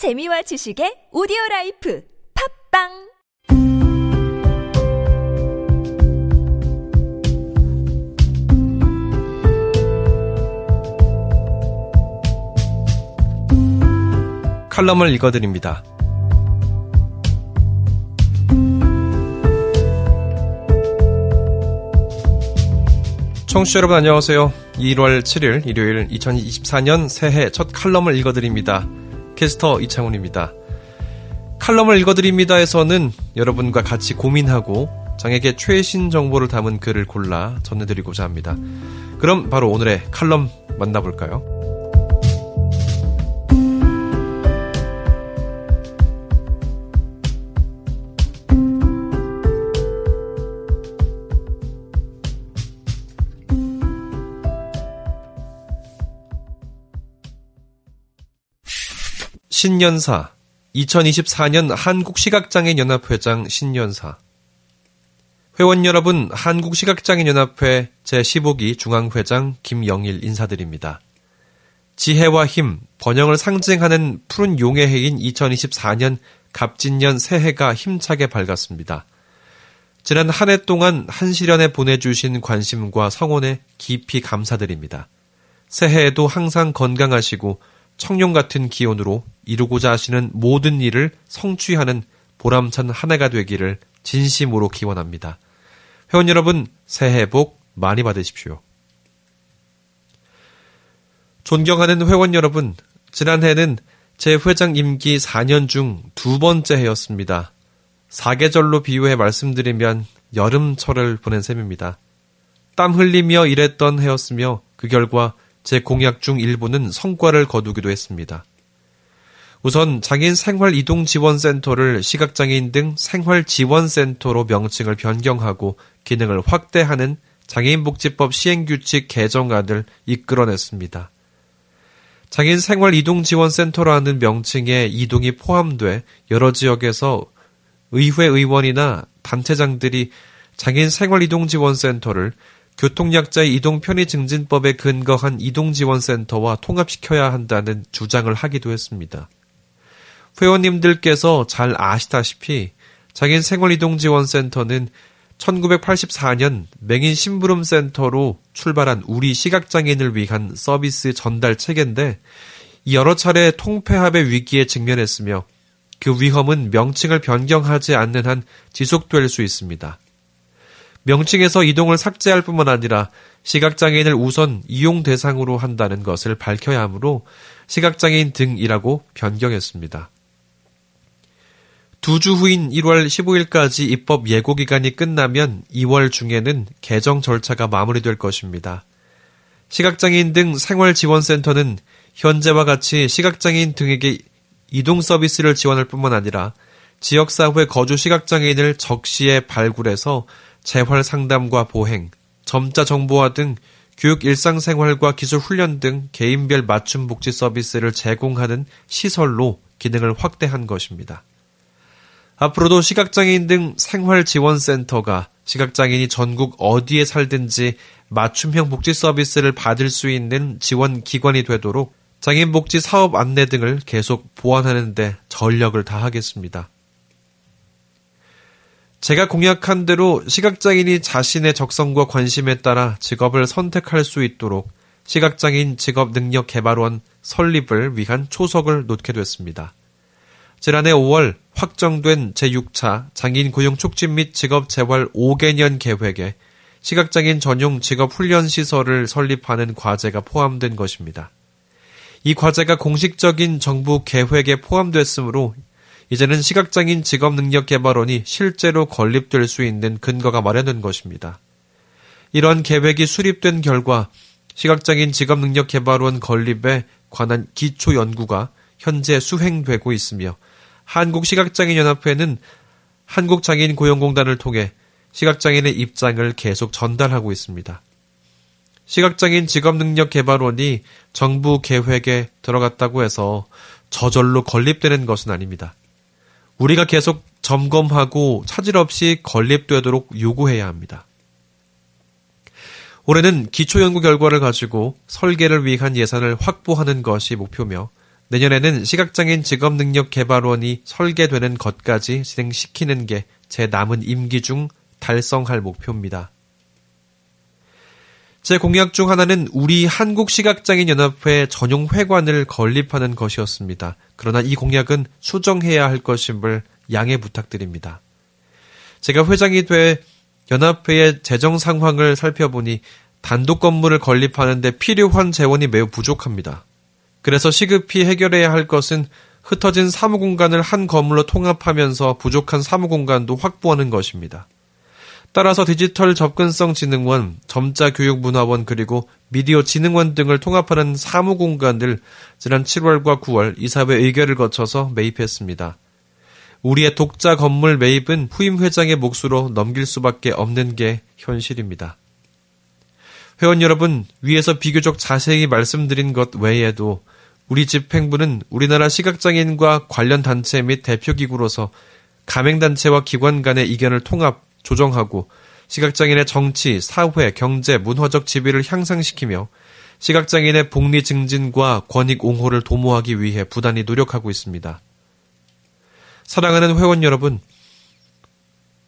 재미와 지식의 오디오 라이프 팝빵 칼럼을 읽어드립니다. 청취자 여러분 안녕하세요. 1월 7일 일요일 2024년 새해 첫 칼럼을 읽어드립니다. 캐스터 이창훈입니다. 칼럼을 읽어드립니다에서는 여러분과 같이 고민하고 장에게 최신 정보를 담은 글을 골라 전해드리고자 합니다. 그럼 바로 오늘의 칼럼 만나볼까요? 신년사 2024년 한국시각장애인연합회장 신년사 회원 여러분 한국시각장애인연합회 제15기 중앙회장 김영일 인사드립니다. 지혜와 힘, 번영을 상징하는 푸른 용의 해인 2024년 갑진년 새해가 힘차게 밝았습니다. 지난 한 해 동안 한시련에 보내주신 관심과 성원에 깊이 감사드립니다. 새해에도 항상 건강하시고 청룡 같은 기운으로 이루고자 하시는 모든 일을 성취하는 보람찬 한 해가 되기를 진심으로 기원합니다. 회원 여러분, 새해 복 많이 받으십시오. 존경하는 회원 여러분, 지난해는 제 회장 임기 4년 중 두 번째 해였습니다. 사계절로 비유해 말씀드리면 여름철을 보낸 셈입니다. 땀 흘리며 일했던 해였으며 그 결과 제 공약 중 일부는 성과를 거두기도 했습니다. 우선 장애인 생활 이동 지원 센터를 시각장애인 등 생활 지원 센터로 명칭을 변경하고 기능을 확대하는 장애인복지법 시행규칙 개정안을 이끌어냈습니다. 장애인 생활 이동 지원 센터라는 명칭에 이동이 포함돼 여러 지역에서 의회 의원이나 단체장들이 장애인 생활 이동 지원 센터를 교통약자의 이동 편의 증진법에 근거한 이동지원센터와 통합시켜야 한다는 주장을 하기도 했습니다. 회원님들께서 잘 아시다시피 장애인 생활이동지원센터는 1984년 맹인 심부름센터로 출발한 우리 시각장애인을 위한 서비스 전달 체계인데 여러 차례 통폐합의 위기에 직면했으며 그 위험은 명칭을 변경하지 않는 한 지속될 수 있습니다. 명칭에서 이동을 삭제할 뿐만 아니라 시각장애인을 우선 이용 대상으로 한다는 것을 밝혀야 하므로 시각장애인 등이라고 변경했습니다. 두 주 후인 1월 15일까지 입법 예고 기간이 끝나면 2월 중에는 개정 절차가 마무리될 것입니다. 시각장애인 등 생활지원센터는 현재와 같이 시각장애인 등에게 이동 서비스를 지원할 뿐만 아니라 지역사회 거주 시각장애인을 적시에 발굴해서 재활 상담과 보행, 점자 정보화 등 교육 일상생활과 기술 훈련 등 개인별 맞춤 복지 서비스를 제공하는 시설로 기능을 확대한 것입니다. 앞으로도 시각장애인 등 생활지원센터가 시각장애인이 전국 어디에 살든지 맞춤형 복지 서비스를 받을 수 있는 지원 기관이 되도록 장애인 복지 사업 안내 등을 계속 보완하는 데 전력을 다하겠습니다. 제가 공약한 대로 시각장애인이 자신의 적성과 관심에 따라 직업을 선택할 수 있도록 시각장애인 직업능력개발원 설립을 위한 초석을 놓게 됐습니다. 지난해 5월 확정된 제6차 장애인 고용 촉진 및 직업 재활 5개년 계획에 시각장애인 전용 직업 훈련 시설을 설립하는 과제가 포함된 것입니다. 이 과제가 공식적인 정부 계획에 포함됐으므로 이제는 시각장애인 직업능력개발원이 실제로 건립될 수 있는 근거가 마련된 것입니다. 이런 계획이 수립된 결과 시각장애인 직업능력개발원 건립에 관한 기초 연구가 현재 수행되고 있으며 한국시각장애인연합회는 한국장애인 고용공단을 통해 시각장애인의 입장을 계속 전달하고 있습니다. 시각장애인 직업능력개발원이 정부 계획에 들어갔다고 해서 저절로 건립되는 것은 아닙니다. 우리가 계속 점검하고 차질 없이 건립되도록 요구해야 합니다. 올해는 기초연구 결과를 가지고 설계를 위한 예산을 확보하는 것이 목표며 내년에는 시각장애인 직업능력개발원이 설계되는 것까지 진행시키는 게 제 남은 임기 중 달성할 목표입니다. 제 공약 중 하나는 우리 한국 시각장애인 연합회 전용 회관을 건립하는 것이었습니다. 그러나 이 공약은 수정해야 할 것임을 양해 부탁드립니다. 제가 회장이 돼 연합회의 재정 상황을 살펴보니 단독 건물을 건립하는데 필요한 재원이 매우 부족합니다. 그래서 시급히 해결해야 할 것은 흩어진 사무 공간을 한 건물로 통합하면서 부족한 사무 공간도 확보하는 것입니다. 따라서 디지털 접근성 진흥원, 점자 교육문화원 그리고 미디어 진흥원 등을 통합하는 사무 공간을 지난 7월과 9월 이사회 의결을 거쳐서 매입했습니다. 우리의 독자 건물 매입은 후임 회장의 몫으로 넘길 수밖에 없는 게 현실입니다. 회원 여러분, 위에서 비교적 자세히 말씀드린 것 외에도 우리 집행부는 우리나라 시각장애인과 관련 단체 및 대표기구로서 가맹단체와 기관 간의 이견을 통합, 조정하고 시각장애인의 정치, 사회, 경제, 문화적 지위를 향상시키며 시각장애인의 복리 증진과 권익 옹호를 도모하기 위해 부단히 노력하고 있습니다. 사랑하는 회원 여러분,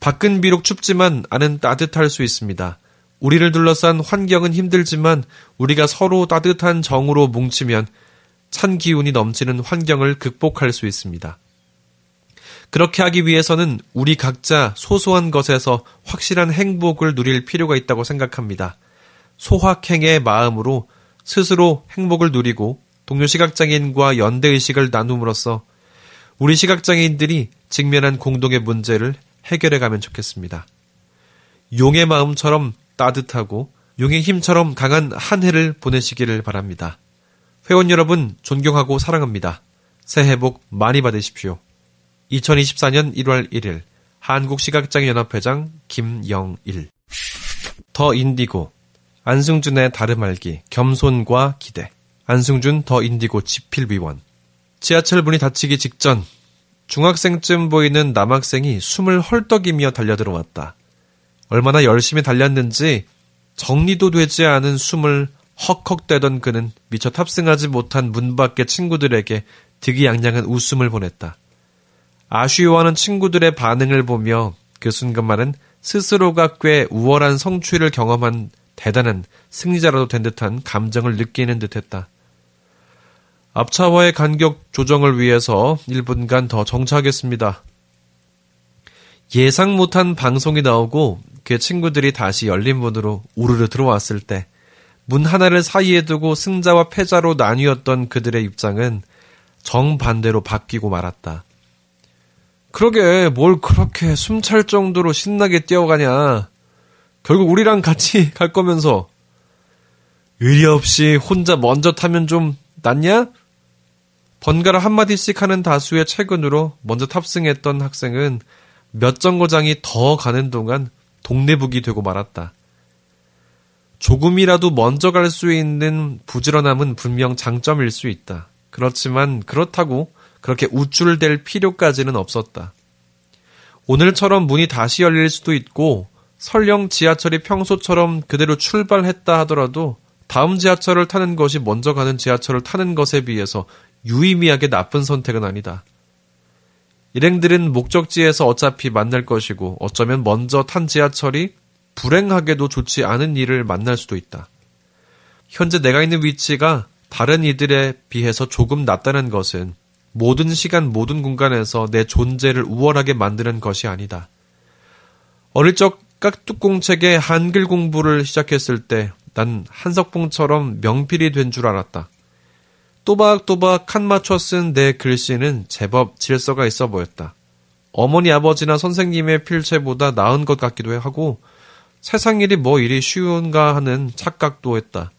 밖은 비록 춥지만 안은 따뜻할 수 있습니다. 우리를 둘러싼 환경은 힘들지만 우리가 서로 따뜻한 정으로 뭉치면 찬 기운이 넘치는 환경을 극복할 수 있습니다. 그렇게 하기 위해서는 우리 각자 소소한 것에서 확실한 행복을 누릴 필요가 있다고 생각합니다. 소확행의 마음으로 스스로 행복을 누리고 동료 시각장애인과 연대의식을 나눔으로써 우리 시각장애인들이 직면한 공동의 문제를 해결해 가면 좋겠습니다. 용의 마음처럼 따뜻하고 용의 힘처럼 강한 한 해를 보내시기를 바랍니다. 회원 여러분 존경하고 사랑합니다. 새해 복 많이 받으십시오. 2024년 1월 1일 한국시각장애연합회장 김영일 더 인디고 안승준의 다름 알기 겸손과 기대 안승준 더 인디고 지필위원 지하철 문이 닫히기 직전 중학생쯤 보이는 남학생이 숨을 헐떡이며 달려들어왔다. 얼마나 열심히 달렸는지 정리도 되지 않은 숨을 헉헉대던 그는 미처 탑승하지 못한 문 밖의 친구들에게 득이양양한 웃음을 보냈다. 아쉬워하는 친구들의 반응을 보며 그 순간만은 스스로가 꽤 우월한 성취를 경험한 대단한 승리자라도 된 듯한 감정을 느끼는 듯했다. 앞차와의 간격 조정을 위해서 1분간 더 정차하겠습니다. 예상 못한 방송이 나오고 그 친구들이 다시 열린 문으로 우르르 들어왔을 때 문 하나를 사이에 두고 승자와 패자로 나뉘었던 그들의 입장은 정반대로 바뀌고 말았다. 그러게 뭘 그렇게 숨찰 정도로 신나게 뛰어가냐. 결국 우리랑 같이 갈 거면서 의리 없이 혼자 먼저 타면 좀 낫냐? 번갈아 한마디씩 하는 다수의 최근으로 먼저 탑승했던 학생은 몇 정거장이 더 가는 동안 동네북이 되고 말았다. 조금이라도 먼저 갈 수 있는 부지런함은 분명 장점일 수 있다. 그렇지만 그렇다고 그렇게 우쭐댈 필요까지는 없었다. 오늘처럼 문이 다시 열릴 수도 있고 설령 지하철이 평소처럼 그대로 출발했다 하더라도 다음 지하철을 타는 것이 먼저 가는 지하철을 타는 것에 비해서 유의미하게 나쁜 선택은 아니다. 일행들은 목적지에서 어차피 만날 것이고 어쩌면 먼저 탄 지하철이 불행하게도 좋지 않은 일을 만날 수도 있다. 현재 내가 있는 위치가 다른 이들에 비해서 조금 낫다는 것은 모든 시간 모든 공간에서 내 존재를 우월하게 만드는 것이 아니다. 어릴 적 깍두공책에 한글 공부를 시작했을 때 난 한석봉처럼 명필이 된 줄 알았다. 또박또박 칸 맞춰 쓴 내 글씨는 제법 질서가 있어 보였다. 어머니 아버지나 선생님의 필체보다 나은 것 같기도 하고 세상 일이 뭐 이리 쉬운가 하는 착각도 했다.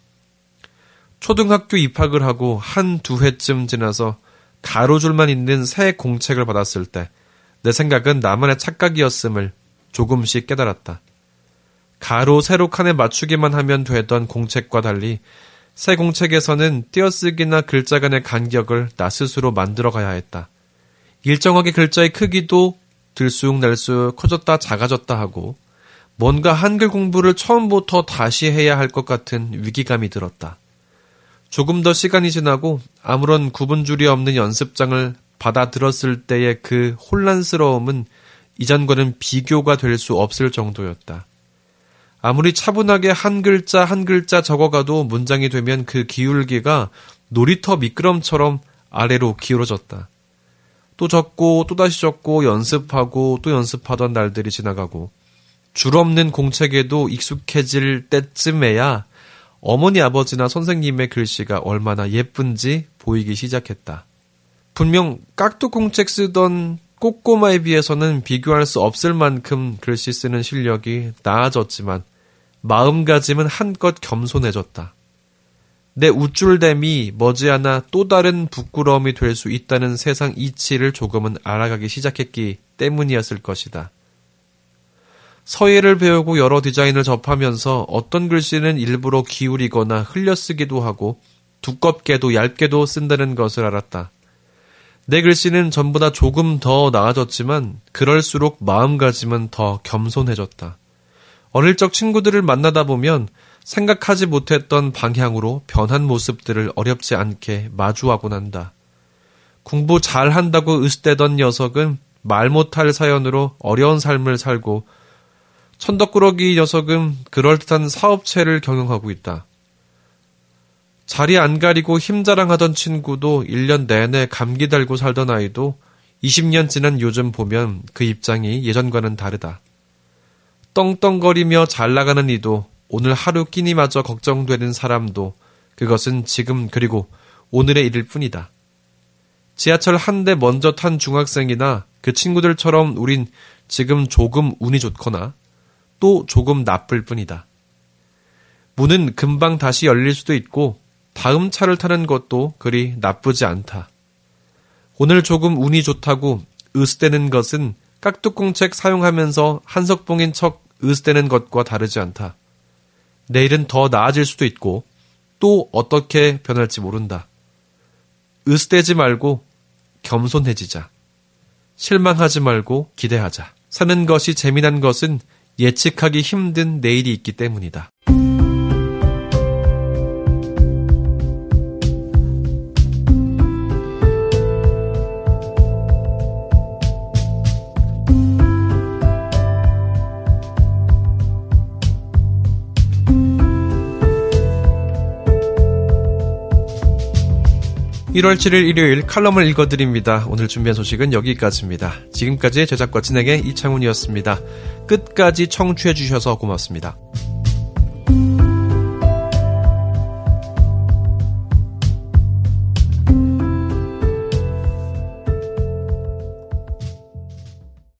초등학교 입학을 하고 한 두 해쯤 지나서 가로줄만 있는 새 공책을 받았을 때 내 생각은 나만의 착각이었음을 조금씩 깨달았다. 가로 세로 칸에 맞추기만 하면 되던 공책과 달리 새 공책에서는 띄어쓰기나 글자 간의 간격을 나 스스로 만들어 가야 했다. 일정하게 글자의 크기도 들쑥날쑥 커졌다 작아졌다 하고 뭔가 한글 공부를 처음부터 다시 해야 할 것 같은 위기감이 들었다. 조금 더 시간이 지나고 아무런 구분줄이 없는 연습장을 받아들었을 때의 그 혼란스러움은 이전과는 비교가 될 수 없을 정도였다. 아무리 차분하게 한 글자 한 글자 적어가도 문장이 되면 그 기울기가 놀이터 미끄럼처럼 아래로 기울어졌다. 또 적고 또다시 적고 연습하고 또 연습하던 날들이 지나가고 줄 없는 공책에도 익숙해질 때쯤에야 어머니 아버지나 선생님의 글씨가 얼마나 예쁜지 보이기 시작했다. 분명 깍두공책 쓰던 꼬꼬마에 비해서는 비교할 수 없을 만큼 글씨 쓰는 실력이 나아졌지만 마음가짐은 한껏 겸손해졌다. 내 우쭐댐이 머지않아 또 다른 부끄러움이 될 수 있다는 세상 이치를 조금은 알아가기 시작했기 때문이었을 것이다. 서예를 배우고 여러 디자인을 접하면서 어떤 글씨는 일부러 기울이거나 흘려쓰기도 하고 두껍게도 얇게도 쓴다는 것을 알았다. 내 글씨는 전보다 조금 더 나아졌지만 그럴수록 마음가짐은 더 겸손해졌다. 어릴 적 친구들을 만나다 보면 생각하지 못했던 방향으로 변한 모습들을 어렵지 않게 마주하곤 한다. 공부 잘 한다고 으스대던 녀석은 말 못할 사연으로 어려운 삶을 살고 천덕꾸러기 녀석은 그럴듯한 사업체를 경영하고 있다. 자리 안 가리고 힘 자랑하던 친구도 1년 내내 감기 달고 살던 아이도 20년 지난 요즘 보면 그 입장이 예전과는 다르다. 떵떵거리며 잘 나가는 이도 오늘 하루 끼니마저 걱정되는 사람도 그것은 지금 그리고 오늘의 일일 뿐이다. 지하철 한 대 먼저 탄 중학생이나 그 친구들처럼 우린 지금 조금 운이 좋거나 또 조금 나쁠 뿐이다. 문은 금방 다시 열릴 수도 있고 다음 차를 타는 것도 그리 나쁘지 않다. 오늘 조금 운이 좋다고 으스대는 것은 깍두공책 사용하면서 한석봉인 척 으스대는 것과 다르지 않다. 내일은 더 나아질 수도 있고 또 어떻게 변할지 모른다. 으스대지 말고 겸손해지자. 실망하지 말고 기대하자. 사는 것이 재미난 것은 예측하기 힘든 내일이 있기 때문이다. 1월 7일 일요일 칼럼을 읽어드립니다. 오늘 준비한 소식은 여기까지입니다. 지금까지 제작과 진행의 이창훈이었습니다. 끝까지 청취해주셔서 고맙습니다.